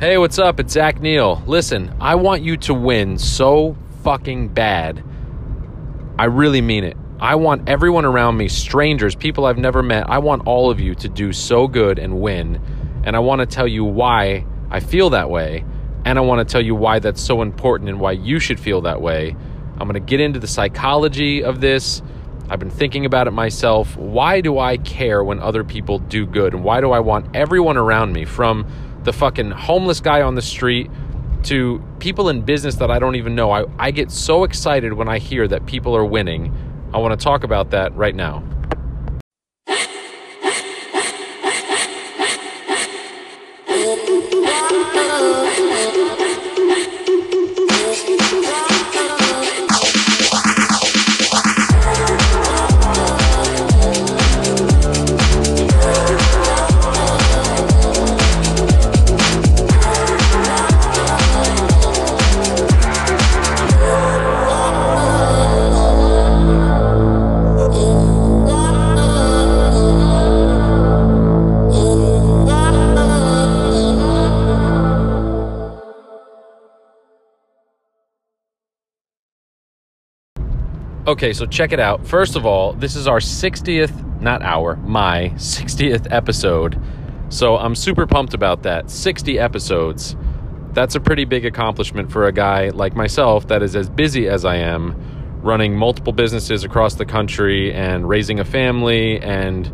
Hey, what's up? It's Zach Neil. Listen, I want you to win so fucking bad. I really mean it. I want everyone around me, strangers, people I've never met, I want all of you to do so good and win. And I want to tell you why I feel that way. And I want to tell you why that's so important and why you should feel that way. I'm going to get into the psychology of this. I've been thinking about it myself. Why do I care when other people do good? And why do I want everyone around me from the fucking homeless guy on the street to people in business that I don't even know. I, I get so excited when I hear that people are winning. I want to talk about that right now. Okay, so check it out. First of all, this is our 60th, not our, my 60th episode. So I'm super pumped about that. 60 episodes. That's a pretty big accomplishment for a guy like myself that is as busy as I am, running multiple businesses across the country and raising a family and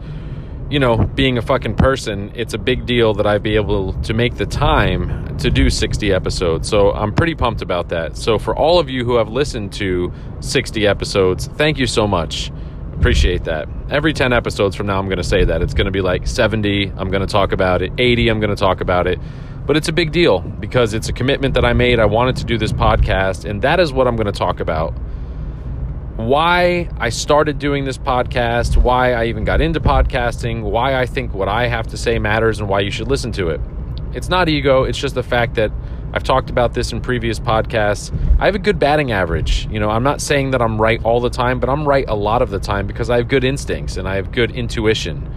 you know, being a fucking person, it's a big deal that I be able to make the time to do 60 episodes. So I'm pretty pumped about that. So for all of you who have listened to 60 episodes, thank you so much. Appreciate that. Every 10 episodes from now, I'm going to say that. It's going to be like 70, I'm going to talk about it. 80, I'm going to talk about it. But it's a big deal because it's a commitment that I made. I wanted to do this podcast, and that is what I'm going to talk about why I started doing this podcast, why I even got into podcasting, why I think what I have to say matters, and why you should listen to it. It's not ego, it's just the fact that I've talked about this in previous podcasts. I have a good batting average. You know, I'm not saying that I'm right all the time, but I'm right a lot of the time because I have good instincts and I have good intuition.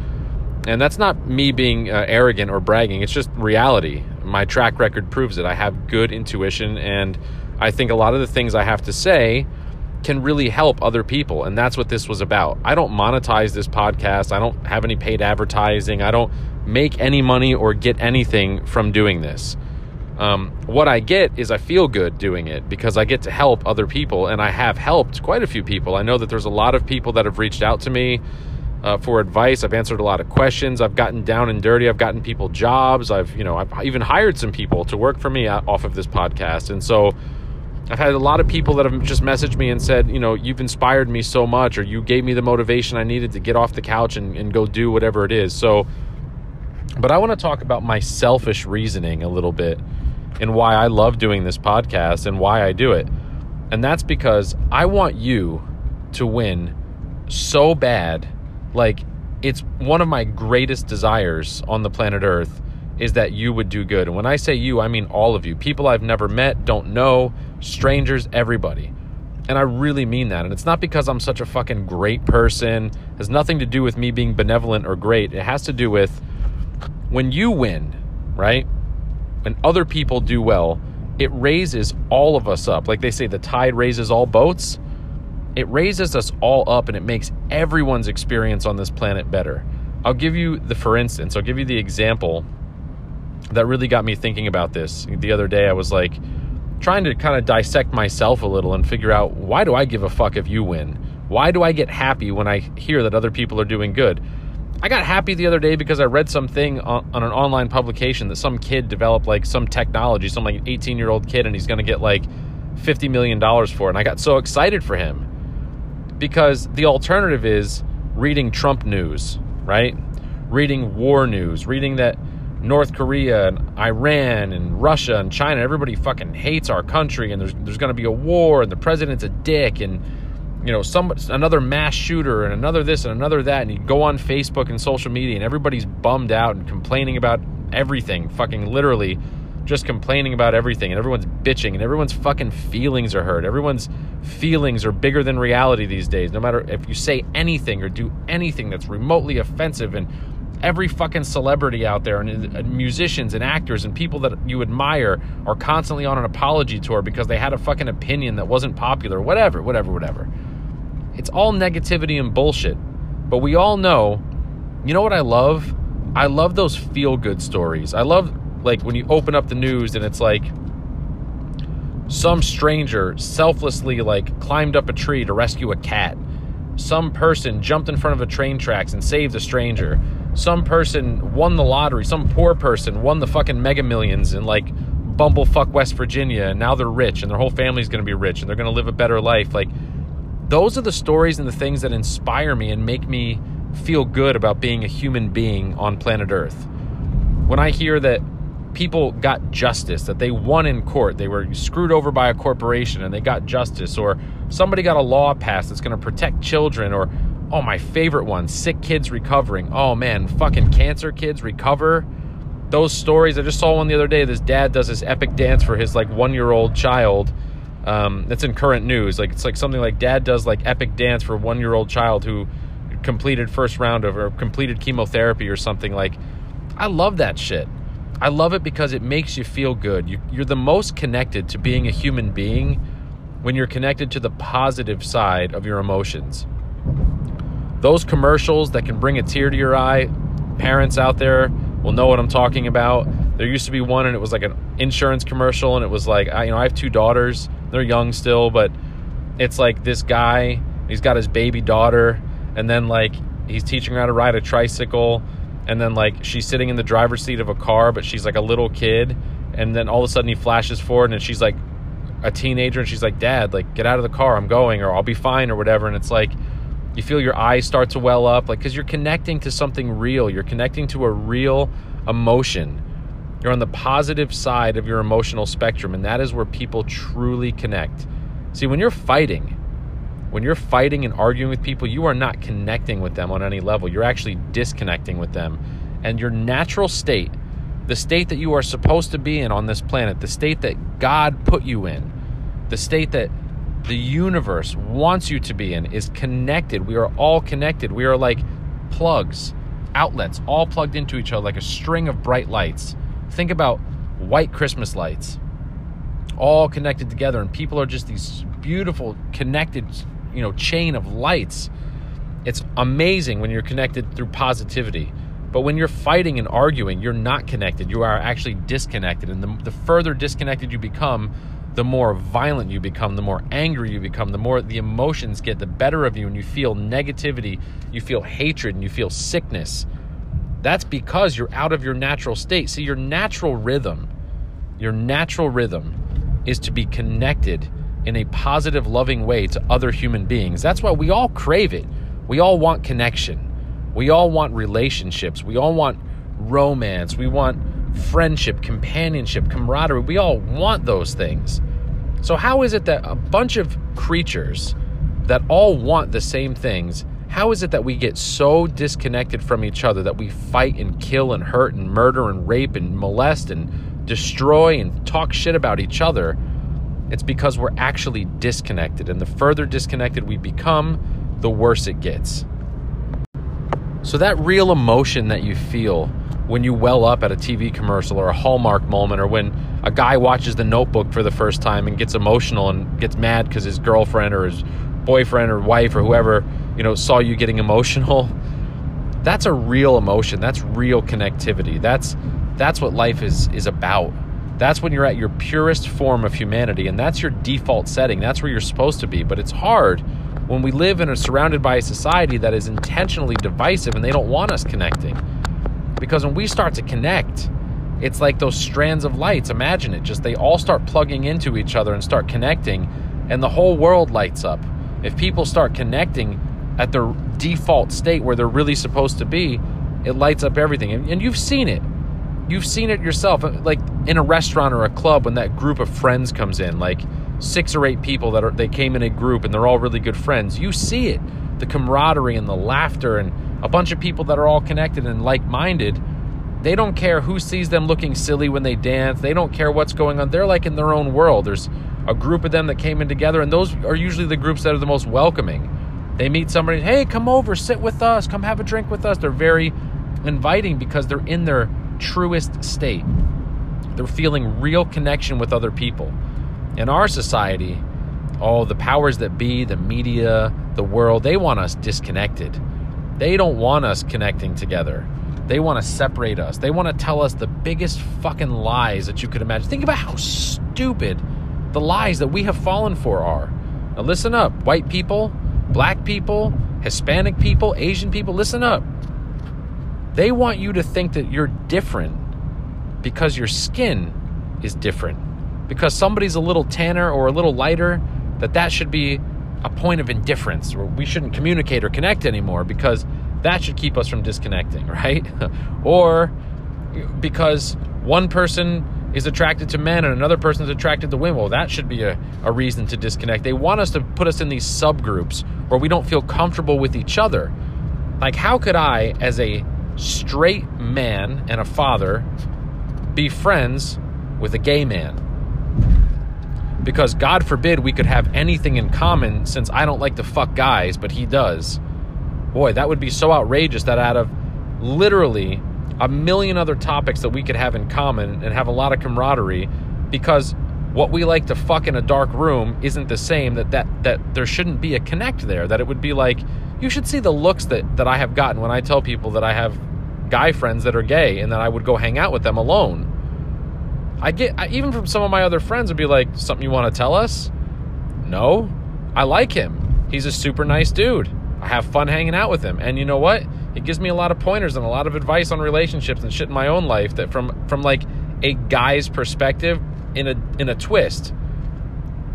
And that's not me being uh, arrogant or bragging, it's just reality. My track record proves it. I have good intuition, and I think a lot of the things I have to say can really help other people. And that's what this was about. I don't monetize this podcast. I don't have any paid advertising. I don't make any money or get anything from doing this. Um, what I get is I feel good doing it because I get to help other people, and I have helped quite a few people. I know that there's a lot of people that have reached out to me uh, for advice. I've answered a lot of questions. I've gotten down and dirty. I've gotten people jobs. I've you know I've even hired some people to work for me off of this podcast, and so I've had a lot of people that have just messaged me and said, you know, you've inspired me so much, or you gave me the motivation I needed to get off the couch and, and go do whatever it is. So, but I want to talk about my selfish reasoning a little bit and why I love doing this podcast and why I do it. And that's because I want you to win so bad. Like, it's one of my greatest desires on the planet Earth is that you would do good. And when I say you, I mean all of you. People I've never met, don't know, strangers, everybody. And I really mean that. And it's not because I'm such a fucking great person. It has nothing to do with me being benevolent or great. It has to do with when you win, right? When other people do well, it raises all of us up. Like they say, the tide raises all boats. It raises us all up and it makes everyone's experience on this planet better. I'll give you the for instance, I'll give you the example that really got me thinking about this. The other day, I was like trying to kind of dissect myself a little and figure out why do I give a fuck if you win? Why do I get happy when I hear that other people are doing good? I got happy the other day because I read something on, on an online publication that some kid developed like some technology, some like 18 year old kid, and he's going to get like $50 million for it. And I got so excited for him because the alternative is reading Trump news, right? Reading war news, reading that North Korea and Iran and Russia and China. Everybody fucking hates our country, and there's there's going to be a war, and the president's a dick, and you know some another mass shooter, and another this and another that, and you go on Facebook and social media, and everybody's bummed out and complaining about everything, fucking literally, just complaining about everything, and everyone's bitching, and everyone's fucking feelings are hurt. Everyone's feelings are bigger than reality these days. No matter if you say anything or do anything that's remotely offensive and every fucking celebrity out there and musicians and actors and people that you admire are constantly on an apology tour because they had a fucking opinion that wasn't popular. Whatever whatever whatever. It's all negativity and bullshit. But we all know you know what i love? I love those feel good stories. I love like when you open up the news and it's like some stranger selflessly like climbed up a tree to rescue a cat. Some person jumped in front of a train tracks and saved a stranger some person won the lottery, some poor person won the fucking mega millions in like bumblefuck West Virginia, and now they're rich and their whole family's gonna be rich and they're gonna live a better life. Like, those are the stories and the things that inspire me and make me feel good about being a human being on planet Earth. When I hear that people got justice, that they won in court, they were screwed over by a corporation and they got justice, or somebody got a law passed that's going to protect children, or Oh, my favorite one sick kids recovering. Oh, man, fucking cancer kids recover. Those stories. I just saw one the other day. This dad does this epic dance for his like one year old child. Um, that's in current news. Like it's like something like dad does like epic dance for one year old child who completed first round of or completed chemotherapy or something. Like I love that shit. I love it because it makes you feel good. You, you're the most connected to being a human being when you're connected to the positive side of your emotions those commercials that can bring a tear to your eye, parents out there will know what I'm talking about. There used to be one, and it was like an insurance commercial, and it was like, I, you know, I have two daughters. They're young still, but it's like this guy, he's got his baby daughter, and then like he's teaching her how to ride a tricycle, and then like she's sitting in the driver's seat of a car, but she's like a little kid, and then all of a sudden he flashes forward, and she's like a teenager, and she's like, Dad, like get out of the car, I'm going, or I'll be fine, or whatever, and it's like you feel your eyes start to well up, like because you're connecting to something real. You're connecting to a real emotion. You're on the positive side of your emotional spectrum, and that is where people truly connect. See, when you're fighting, when you're fighting and arguing with people, you are not connecting with them on any level. You're actually disconnecting with them. And your natural state, the state that you are supposed to be in on this planet, the state that God put you in, the state that the universe wants you to be in is connected. We are all connected. We are like plugs, outlets, all plugged into each other like a string of bright lights. Think about white Christmas lights, all connected together, and people are just these beautiful, connected, you know, chain of lights. It's amazing when you're connected through positivity. But when you're fighting and arguing, you're not connected. You are actually disconnected. And the, the further disconnected you become, the more violent you become, the more angry you become, the more the emotions get the better of you, and you feel negativity, you feel hatred, and you feel sickness. That's because you're out of your natural state. See, your natural rhythm, your natural rhythm is to be connected in a positive, loving way to other human beings. That's why we all crave it. We all want connection. We all want relationships. We all want romance. We want friendship, companionship, camaraderie. We all want those things. So, how is it that a bunch of creatures that all want the same things, how is it that we get so disconnected from each other that we fight and kill and hurt and murder and rape and molest and destroy and talk shit about each other? It's because we're actually disconnected. And the further disconnected we become, the worse it gets. So, that real emotion that you feel when you well up at a TV commercial or a Hallmark moment, or when a guy watches The Notebook for the first time and gets emotional and gets mad because his girlfriend or his boyfriend or wife or whoever you know saw you getting emotional. That's a real emotion. That's real connectivity. That's that's what life is is about. That's when you're at your purest form of humanity, and that's your default setting. That's where you're supposed to be. But it's hard when we live and are surrounded by a society that is intentionally divisive and they don't want us connecting. Because when we start to connect, it's like those strands of lights. Imagine it. Just they all start plugging into each other and start connecting, and the whole world lights up. If people start connecting at their default state where they're really supposed to be, it lights up everything. And, you've seen it. You've seen it yourself. Like in a restaurant or a club when that group of friends comes in, like six or eight people that are they came in a group and they're all really good friends. You see it. The camaraderie and the laughter and a bunch of people that are all connected and like minded, they don't care who sees them looking silly when they dance. They don't care what's going on. They're like in their own world. There's a group of them that came in together, and those are usually the groups that are the most welcoming. They meet somebody, hey, come over, sit with us, come have a drink with us. They're very inviting because they're in their truest state. They're feeling real connection with other people. In our society, all the powers that be, the media, the world, they want us disconnected. They don't want us connecting together. They want to separate us. They want to tell us the biggest fucking lies that you could imagine. Think about how stupid the lies that we have fallen for are. Now, listen up, white people, black people, Hispanic people, Asian people, listen up. They want you to think that you're different because your skin is different. Because somebody's a little tanner or a little lighter, that that should be a point of indifference or we shouldn't communicate or connect anymore because that should keep us from disconnecting, right? or because one person is attracted to men and another person is attracted to women. Well, that should be a, a reason to disconnect. They want us to put us in these subgroups where we don't feel comfortable with each other. Like, how could I, as a straight man and a father, be friends with a gay man? Because God forbid we could have anything in common since I don't like to fuck guys, but he does. Boy, that would be so outrageous that out of literally a million other topics that we could have in common and have a lot of camaraderie because what we like to fuck in a dark room isn't the same that that that there shouldn't be a connect there that it would be like you should see the looks that that I have gotten when I tell people that I have guy friends that are gay and that I would go hang out with them alone I get I, even from some of my other friends would be like, something you want to tell us? No, I like him. He's a super nice dude. I have fun hanging out with him, and you know what? It gives me a lot of pointers and a lot of advice on relationships and shit in my own life that from from like a guy's perspective in a in a twist.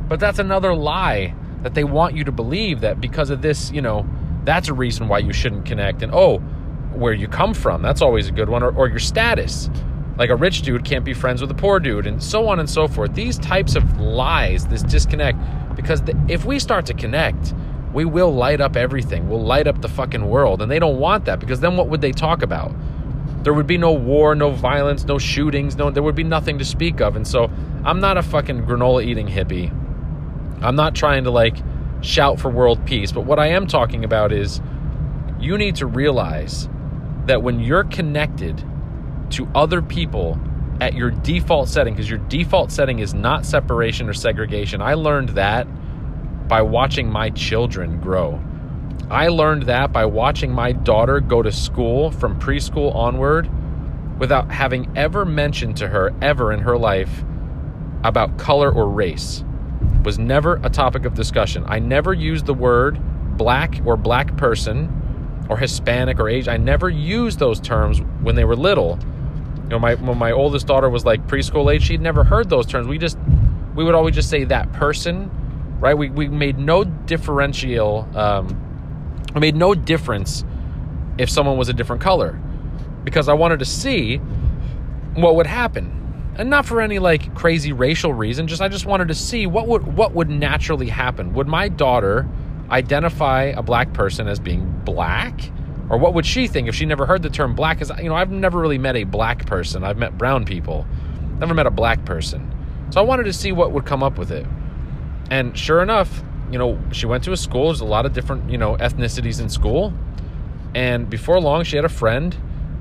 But that's another lie that they want you to believe that because of this, you know, that's a reason why you shouldn't connect. And oh, where you come from, that's always a good one, or, or your status like a rich dude can't be friends with a poor dude, and so on and so forth. These types of lies, this disconnect, because the, if we start to connect, we will light up everything. We'll light up the fucking world. And they don't want that because then what would they talk about? There would be no war, no violence, no shootings, no there would be nothing to speak of. And so I'm not a fucking granola eating hippie. I'm not trying to like shout for world peace, but what I am talking about is you need to realize that when you're connected to other people at your default setting because your default setting is not separation or segregation. I learned that by watching my children grow. I learned that by watching my daughter go to school from preschool onward without having ever mentioned to her ever in her life about color or race. It was never a topic of discussion. I never used the word black or black person or Hispanic or Asian. I never used those terms when they were little know, my when my oldest daughter was like preschool age, she'd never heard those terms. We just we would always just say that person, right? We we made no differential. Um, made no difference if someone was a different color, because I wanted to see what would happen, and not for any like crazy racial reason. Just I just wanted to see what would what would naturally happen. Would my daughter identify a black person as being black? Or what would she think if she never heard the term black? Because, you know, I've never really met a black person. I've met brown people, never met a black person. So I wanted to see what would come up with it. And sure enough, you know, she went to a school. There's a lot of different, you know, ethnicities in school. And before long, she had a friend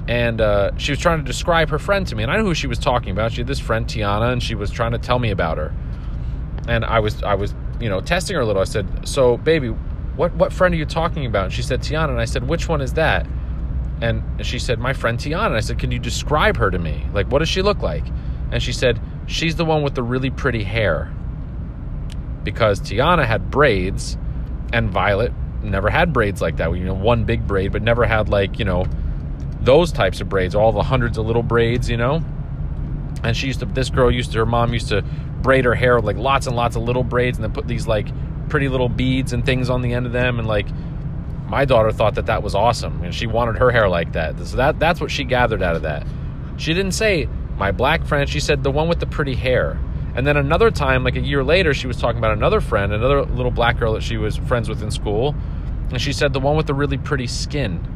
and uh, she was trying to describe her friend to me. And I knew who she was talking about. She had this friend, Tiana, and she was trying to tell me about her. And I was, I was, you know, testing her a little. I said, So, baby, what what friend are you talking about? And she said Tiana, and I said, which one is that? And she said, my friend Tiana. And I said, can you describe her to me? Like, what does she look like? And she said, she's the one with the really pretty hair. Because Tiana had braids, and Violet never had braids like that. You know, one big braid, but never had like you know those types of braids, all the hundreds of little braids, you know. And she used to, this girl used to, her mom used to braid her hair with like lots and lots of little braids, and then put these like pretty little beads and things on the end of them and like my daughter thought that that was awesome and she wanted her hair like that. So that that's what she gathered out of that. She didn't say my black friend she said the one with the pretty hair. And then another time like a year later she was talking about another friend another little black girl that she was friends with in school and she said the one with the really pretty skin.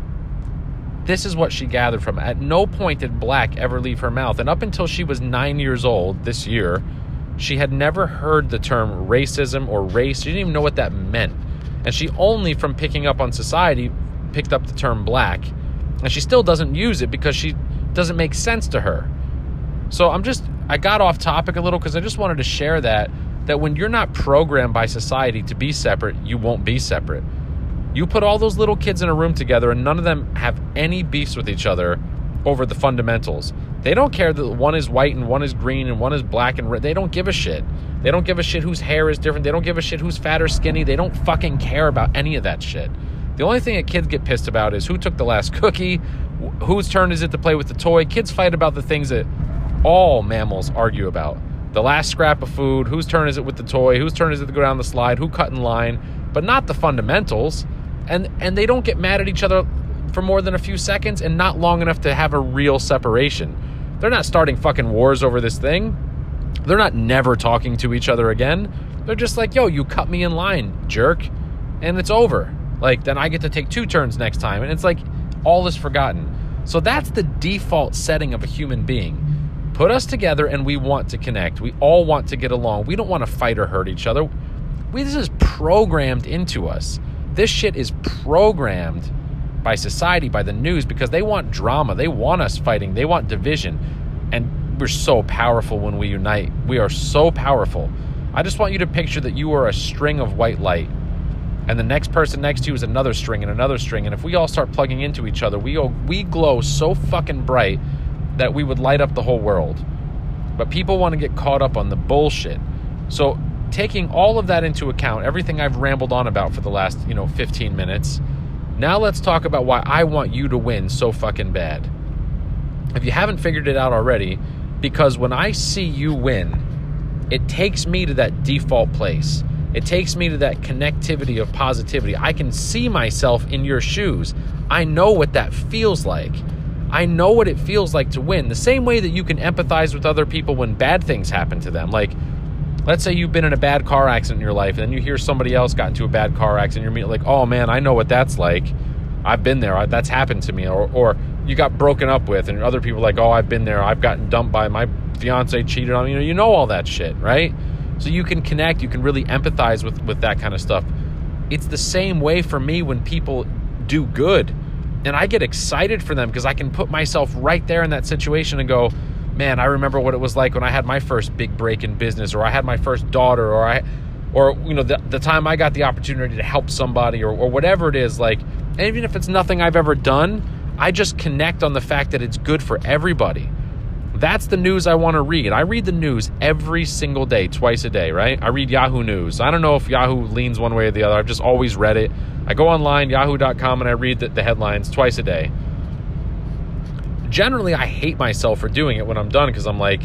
This is what she gathered from. It. at no point did black ever leave her mouth and up until she was nine years old this year she had never heard the term racism or race. She didn't even know what that meant. And she only, from picking up on society, picked up the term black And she still doesn't use it because she doesn't make sense to her. So I'm just I got off topic a little because I just wanted to share that that when you're not programmed by society to be separate, you won't be separate. You put all those little kids in a room together and none of them have any beefs with each other over the fundamentals. They don't care that one is white and one is green and one is black and red. They don't give a shit. They don't give a shit whose hair is different. They don't give a shit who's fat or skinny. They don't fucking care about any of that shit. The only thing that kids get pissed about is who took the last cookie, whose turn is it to play with the toy. Kids fight about the things that all mammals argue about. The last scrap of food, whose turn is it with the toy, whose turn is it to go down the slide, who cut in line, but not the fundamentals. And and they don't get mad at each other for more than a few seconds and not long enough to have a real separation. They're not starting fucking wars over this thing. They're not never talking to each other again. They're just like, yo, you cut me in line, jerk. And it's over. Like, then I get to take two turns next time. And it's like, all is forgotten. So that's the default setting of a human being. Put us together and we want to connect. We all want to get along. We don't want to fight or hurt each other. We, this is programmed into us. This shit is programmed by society, by the news, because they want drama. They want us fighting. They want division. And we're so powerful when we unite. We are so powerful. I just want you to picture that you are a string of white light. And the next person next to you is another string and another string. And if we all start plugging into each other, we, we glow so fucking bright that we would light up the whole world. But people want to get caught up on the bullshit. So, taking all of that into account, everything I've rambled on about for the last, you know, 15 minutes, now let's talk about why I want you to win so fucking bad. If you haven't figured it out already, because when I see you win, it takes me to that default place. It takes me to that connectivity of positivity. I can see myself in your shoes. I know what that feels like. I know what it feels like to win. The same way that you can empathize with other people when bad things happen to them. Like, let's say you've been in a bad car accident in your life and then you hear somebody else got into a bad car accident you're like oh man i know what that's like. I've been there. That's happened to me. Or, or you got broken up with and other people like oh i've been there. I've gotten dumped by my fiance cheated on me. You know you know all that shit right? So you can connect you can really empathize with with that kind of stuff. It's the same way for me when people do good and i get excited for them because i can put myself right there in that situation and go man, I remember what it was like when I had my first big break in business, or I had my first daughter, or I, or you know, the, the time I got the opportunity to help somebody, or, or whatever it is. Like, even if it's nothing I've ever done, I just connect on the fact that it's good for everybody. That's the news I want to read. I read the news every single day, twice a day, right? I read Yahoo News. I don't know if Yahoo leans one way or the other. I've just always read it. I go online, yahoo.com, and I read the, the headlines twice a day generally I hate myself for doing it when I'm done because I'm like,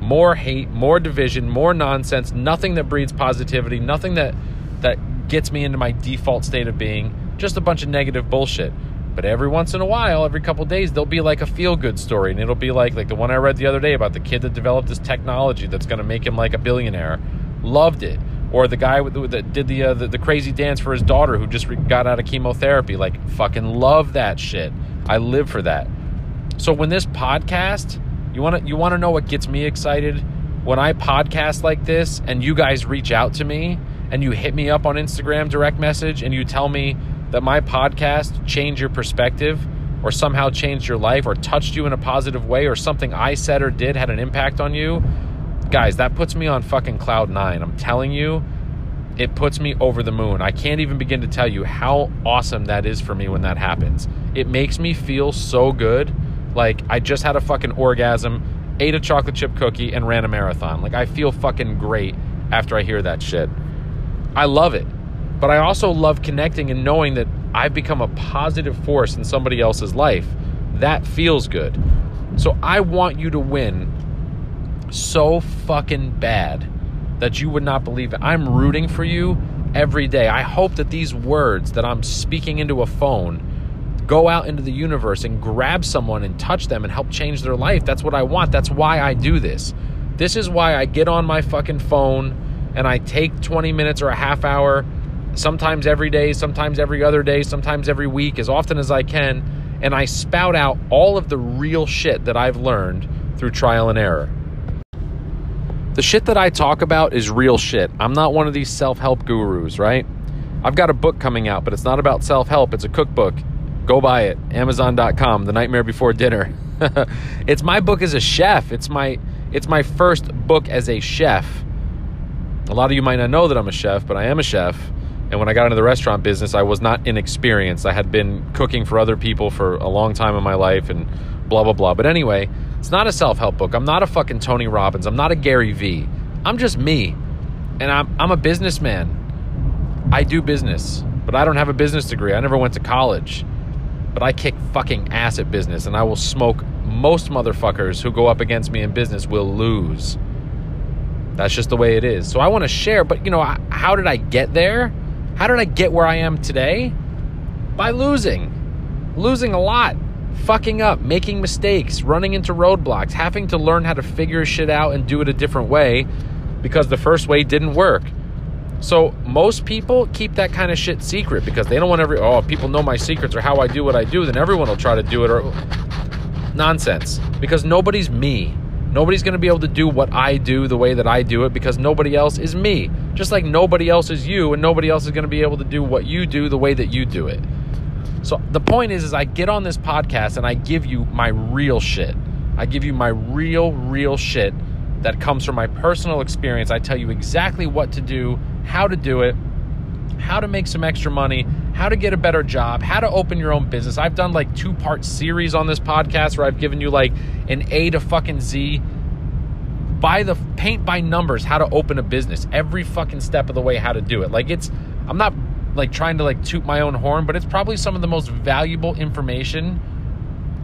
more hate, more division, more nonsense, nothing that breeds positivity, nothing that that gets me into my default state of being, just a bunch of negative bullshit. But every once in a while, every couple days, there'll be like a feel good story, and it'll be like like the one I read the other day about the kid that developed this technology that's going to make him like a billionaire. Loved it. Or the guy that did the, uh, the, the crazy dance for his daughter who just got out of chemotherapy. Like fucking love that shit. I live for that. So when this podcast, you want to you want to know what gets me excited? When I podcast like this and you guys reach out to me and you hit me up on Instagram direct message and you tell me that my podcast changed your perspective or somehow changed your life or touched you in a positive way or something I said or did had an impact on you, guys, that puts me on fucking cloud 9. I'm telling you, it puts me over the moon. I can't even begin to tell you how awesome that is for me when that happens. It makes me feel so good like I just had a fucking orgasm, ate a chocolate chip cookie, and ran a marathon. Like I feel fucking great after I hear that shit. I love it. But I also love connecting and knowing that I've become a positive force in somebody else's life. That feels good. So I want you to win so fucking bad that you would not believe it. I'm rooting for you every day. I hope that these words that I'm speaking into a phone go out into the universe and grab someone and touch them and help change their life. That's what I want. That's why I do this. This is why I get on my fucking phone and I take 20 minutes or a half hour, sometimes every day, sometimes every other day, sometimes every week, as often as I can, and I spout out all of the real shit that I've learned through trial and error. The shit that I talk about is real shit. I'm not one of these self help gurus, right? I've got a book coming out, but it's not about self help, it's a cookbook Go buy it. Amazon.com, The Nightmare Before Dinner. it's my book as a chef. It's my it's my first book as a chef. A lot of you might not know that I'm a chef, but I am a chef. And when I got into the restaurant business, I was not inexperienced. I had been cooking for other people for a long time in my life and blah, blah, blah. But anyway, it's not a self help book. I'm not a fucking Tony Robbins. I'm not a Gary Vee. I'm just me. And I'm, I'm a businessman. I do business, but I don't have a business degree. I never went to college. But I kick fucking ass at business, and I will smoke most motherfuckers who go up against me in business will lose. That's just the way it is. So I want to share, but you know, how did I get there? How did I get where I am today? By losing. Losing a lot. Fucking up, making mistakes, running into roadblocks, having to learn how to figure shit out and do it a different way because the first way didn't work. So most people keep that kind of shit secret because they don't want every oh people know my secrets or how I do what I do, then everyone will try to do it or nonsense. Because nobody's me. Nobody's going to be able to do what I do the way that I do it because nobody else is me. Just like nobody else is you and nobody else is going to be able to do what you do the way that you do it. So the point is is I get on this podcast and I give you my real shit. I give you my real real shit that comes from my personal experience. I tell you exactly what to do, how to do it, how to make some extra money, how to get a better job, how to open your own business. I've done like two part series on this podcast where I've given you like an A to fucking Z by the paint by numbers how to open a business every fucking step of the way how to do it like it's i'm not like trying to like toot my own horn but it's probably some of the most valuable information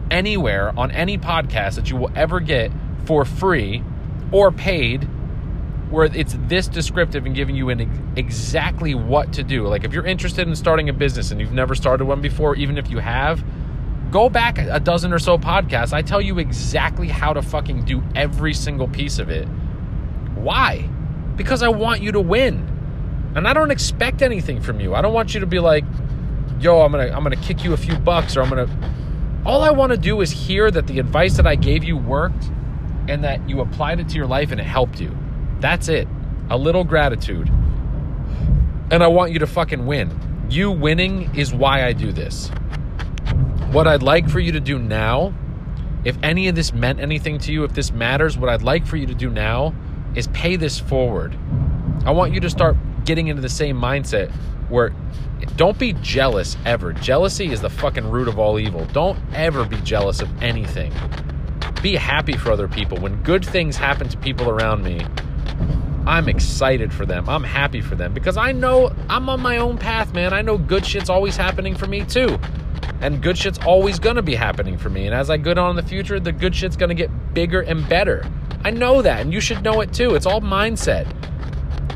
anywhere on any podcast that you will ever get for free or paid where it's this descriptive and giving you an exactly what to do. Like if you're interested in starting a business and you've never started one before, even if you have, go back a dozen or so podcasts. I tell you exactly how to fucking do every single piece of it. Why? Because I want you to win. And I don't expect anything from you. I don't want you to be like, "Yo, I'm going to I'm going to kick you a few bucks or I'm going to All I want to do is hear that the advice that I gave you worked and that you applied it to your life and it helped you. That's it. A little gratitude. And I want you to fucking win. You winning is why I do this. What I'd like for you to do now, if any of this meant anything to you, if this matters, what I'd like for you to do now is pay this forward. I want you to start getting into the same mindset where don't be jealous ever. Jealousy is the fucking root of all evil. Don't ever be jealous of anything. Be happy for other people. When good things happen to people around me, I'm excited for them. I'm happy for them because I know I'm on my own path, man. I know good shit's always happening for me too. And good shit's always gonna be happening for me. And as I go on in the future, the good shit's gonna get bigger and better. I know that, and you should know it too. It's all mindset.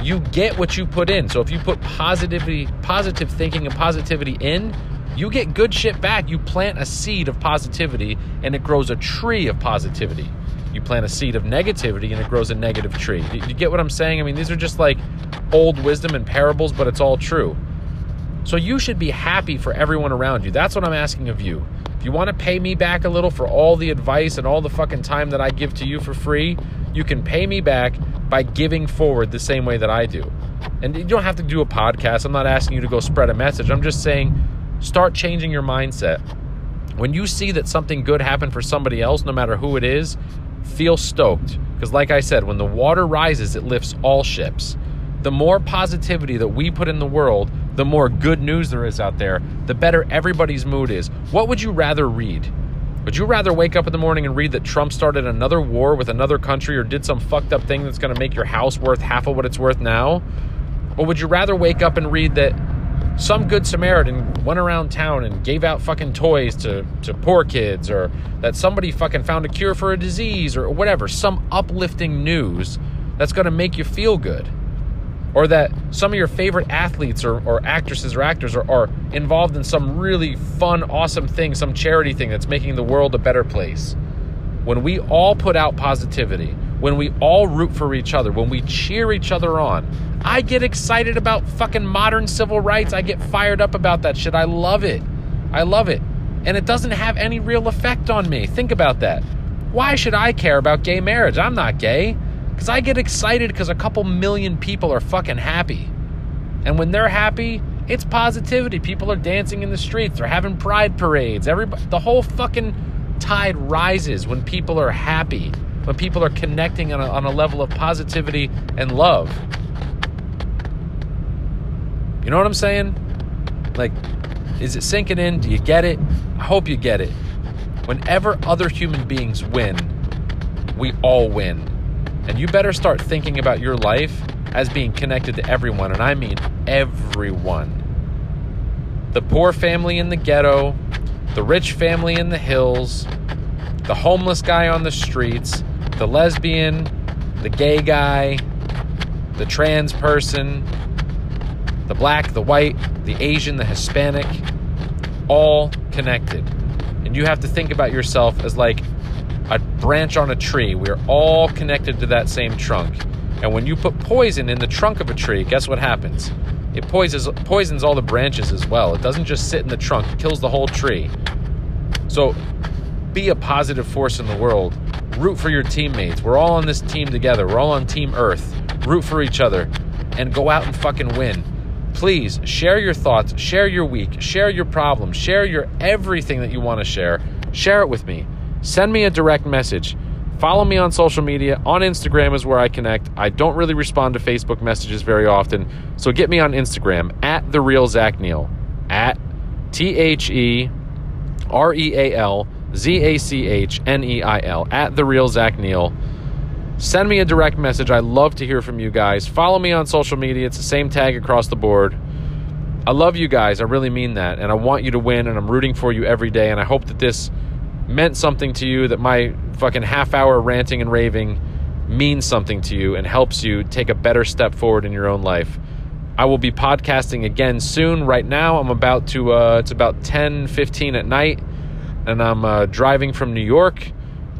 You get what you put in. So if you put positivity, positive thinking and positivity in, you get good shit back. You plant a seed of positivity and it grows a tree of positivity you plant a seed of negativity and it grows a negative tree. You get what I'm saying? I mean, these are just like old wisdom and parables, but it's all true. So you should be happy for everyone around you. That's what I'm asking of you. If you want to pay me back a little for all the advice and all the fucking time that I give to you for free, you can pay me back by giving forward the same way that I do. And you don't have to do a podcast. I'm not asking you to go spread a message. I'm just saying start changing your mindset. When you see that something good happened for somebody else, no matter who it is, feel stoked because, like I said, when the water rises, it lifts all ships. The more positivity that we put in the world, the more good news there is out there, the better everybody's mood is. What would you rather read? Would you rather wake up in the morning and read that Trump started another war with another country or did some fucked up thing that's going to make your house worth half of what it's worth now? Or would you rather wake up and read that some good Samaritan went around town and gave out fucking toys to, to poor kids, or that somebody fucking found a cure for a disease, or whatever, some uplifting news that's gonna make you feel good. Or that some of your favorite athletes or, or actresses or actors are, are involved in some really fun, awesome thing, some charity thing that's making the world a better place. When we all put out positivity, when we all root for each other, when we cheer each other on. I get excited about fucking modern civil rights. I get fired up about that shit. I love it. I love it. And it doesn't have any real effect on me. Think about that. Why should I care about gay marriage? I'm not gay. Because I get excited because a couple million people are fucking happy. And when they're happy, It's positivity. People are dancing in the streets. They're having pride parades. Everybody, the whole fucking tide rises when people are happy, when people are connecting on a, on a level of positivity and love. You know what I'm saying? Like, is it sinking in? Do you get it? I hope you get it. Whenever other human beings win, we all win. And you better start thinking about your life as being connected to everyone, and I mean everyone. The poor family in the ghetto, the rich family in the hills, the homeless guy on the streets, the lesbian, the gay guy, the trans person, the black, the white, the Asian, the Hispanic, all connected. And you have to think about yourself as like a branch on a tree. We're all connected to that same trunk. And when you put poison in the trunk of a tree, guess what happens? It poisons, poisons all the branches as well. It doesn't just sit in the trunk, it kills the whole tree. So be a positive force in the world. Root for your teammates. We're all on this team together. We're all on Team Earth. Root for each other and go out and fucking win. Please share your thoughts, share your week, share your problems, share your everything that you want to share. Share it with me. Send me a direct message. Follow me on social media. On Instagram is where I connect. I don't really respond to Facebook messages very often. So get me on Instagram at the real Zach Neil. At T H E R E A L Z A C H N E I L. At the real Zach Neil. Send me a direct message. I love to hear from you guys. Follow me on social media. It's the same tag across the board. I love you guys. I really mean that. And I want you to win. And I'm rooting for you every day. And I hope that this meant something to you, that my fucking half hour ranting and raving means something to you and helps you take a better step forward in your own life. I will be podcasting again soon. Right now, I'm about to, uh, it's about 10 15 at night, and I'm uh, driving from New York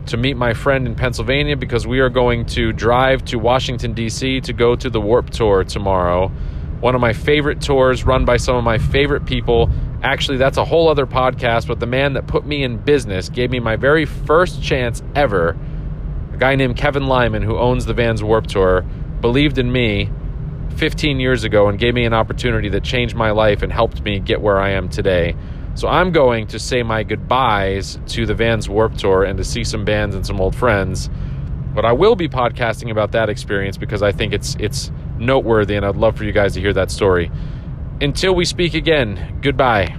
to meet my friend in Pennsylvania because we are going to drive to Washington, D.C. to go to the Warp Tour tomorrow. One of my favorite tours run by some of my favorite people. Actually, that's a whole other podcast, but the man that put me in business gave me my very first chance ever. A guy named Kevin Lyman, who owns the Vans Warp Tour, believed in me 15 years ago and gave me an opportunity that changed my life and helped me get where I am today. So I'm going to say my goodbyes to the Vans Warp Tour and to see some bands and some old friends. But I will be podcasting about that experience because I think it's it's noteworthy and I'd love for you guys to hear that story. Until we speak again, goodbye.